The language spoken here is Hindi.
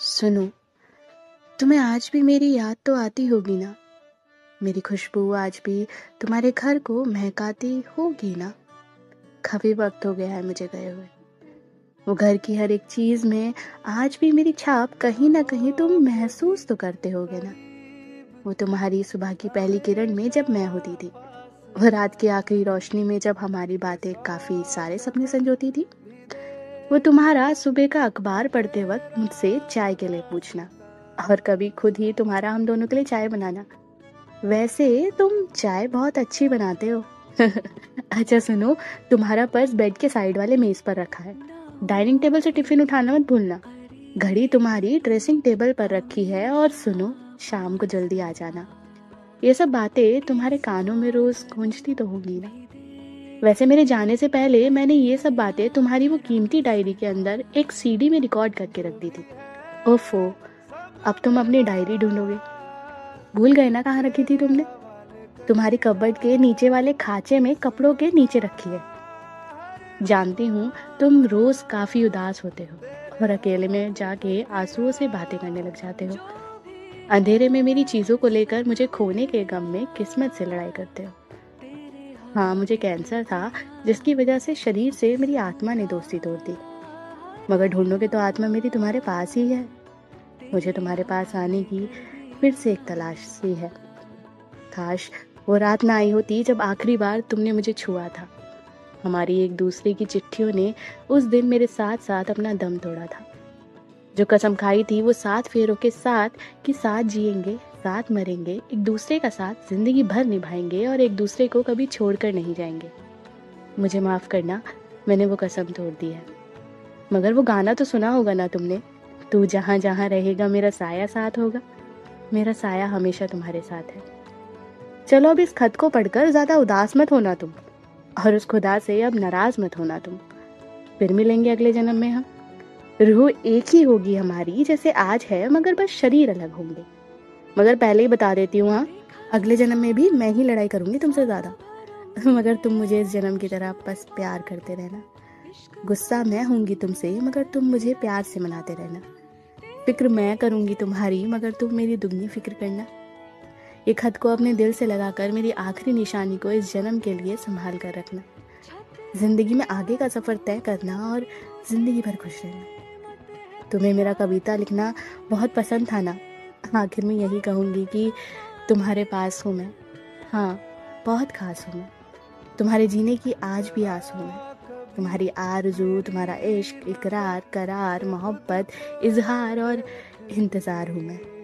सुनो, तुम्हें आज भी मेरी याद तो आती होगी ना? मेरी खुशबू आज भी तुम्हारे घर को महकाती होगी ना? काफ़ी वक्त हो गया है मुझे गए हुए। वो घर की हर एक चीज़ में आज भी मेरी छाप कहीं ना कहीं तुम महसूस तो करते होगे ना? वो तुम्हारी सुबह की पहली किरण में जब मैं होती थी, वो रात की आखिरी रोशनी में जब हमारी बातें काफ़ी सारे सपने संजोती थी। वो तुम्हारा सुबह का अखबार पढ़ते वक्त मुझसे चाय के लिए पूछना और कभी खुद ही तुम्हारा हम दोनों के लिए चाय बनाना। वैसे तुम चाय बहुत अच्छी बनाते हो। अच्छा सुनो, तुम्हारा पर्स बेड के साइड वाले मेज पर रखा है। डाइनिंग टेबल से टिफ़िन उठाना मत भूलना। घड़ी तुम्हारी ड्रेसिंग टेबल पर रखी है और सुनो, शाम को जल्दी आ जाना। ये सब बातें तुम्हारे कानों में रोज गूंजती तो होगी ना। वैसे मेरे जाने से पहले मैंने ये सब बातें तुम्हारी वो कीमती डायरी के अंदर एक सीडी में रिकॉर्ड करके रख दी थी। ओफो, अब तुम अपनी डायरी ढूंढोगे। भूल गए ना कहाँ रखी थी तुमने? तुम्हारी कबर्ड के नीचे वाले खाचे में कपड़ों के नीचे रखी है। जानती हूँ, तुम रोज काफ़ी उदास होते हो और अकेले में जाके आंसुओं से बातें करने लग जाते हो। अंधेरे में मेरी चीज़ों को लेकर मुझे खोने के गम में किस्मत से लड़ाई करते हो। हाँ मुझे कैंसर था, जिसकी वजह से शरीर से मेरी आत्मा ने दोस्ती तोड़ दी। मगर ढूंढोगे तो आत्मा मेरी तुम्हारे पास ही है। मुझे तुम्हारे पास आने की फिर से एक तलाश सी है। काश वो रात ना आई होती जब आखिरी बार तुमने मुझे छुआ था। हमारी एक दूसरे की चिट्ठियों ने उस दिन मेरे साथ साथ अपना दम तोड़ा था। जो कसम खाई थी वो सात फेरों के साथ कि साथ जिएँगे। साथ मरेंगे, एक दूसरे का साथ ज़िंदगी भर निभाएँगे और एक दूसरे को कभी छोड़कर नहीं जाएँगे। मुझे माफ़ करना, मैंने वो कसम तोड़ दी है। मगर वो गाना तो सुना होगा ना तुमने? तू जहाँ जहाँ रहेगा, मेरा साया साथ होगा। मेरा साया हमेशा तुम्हारे साथ है। चलो अब इस खत को पढ़कर ज़्यादा उदास मत होना तुम, और उस खुदा से अब नाराज़ मत होना तुम। फिर मिलेंगे अगले जन्म में हम। रूह एक ही होगी हमारी, जैसे आज है, मगर बस शरीर अलग होंगे। मगर पहले ही बता देती हूँ हाँ। अगले जन्म में भी मैं ही लड़ाई करूँगी तुमसे ज़्यादा। मगर तुम मुझे इस जन्म की तरह बस प्यार करते रहना। गुस्सा मैं होंगी तुमसे, मगर तुम मुझे प्यार से मनाते रहना। फ़िक्र मैं करूँगी तुम्हारी, मगर तुम मेरी दुगनी फ़िक्र करना। ये खत को अपने दिल से लगाकर मेरी आखिरी निशानी को इस जन्म के लिए संभाल कर रखना। ज़िंदगी में आगे का सफ़र तय करना और ज़िंदगी भर खुश रहना। तुम्हें मेरा कविता लिखना बहुत पसंद था ना? आखिर में यही कहूँगी कि तुम्हारे पास हूँ मैं। हाँ बहुत खास हूँ मैं। तुम्हारे जीने की आज भी आस हूँ मैं। तुम्हारी आरज़ू, तुम्हारा इश्क, इकरार, करार, मोहब्बत, इजहार और इंतज़ार हूँ मैं।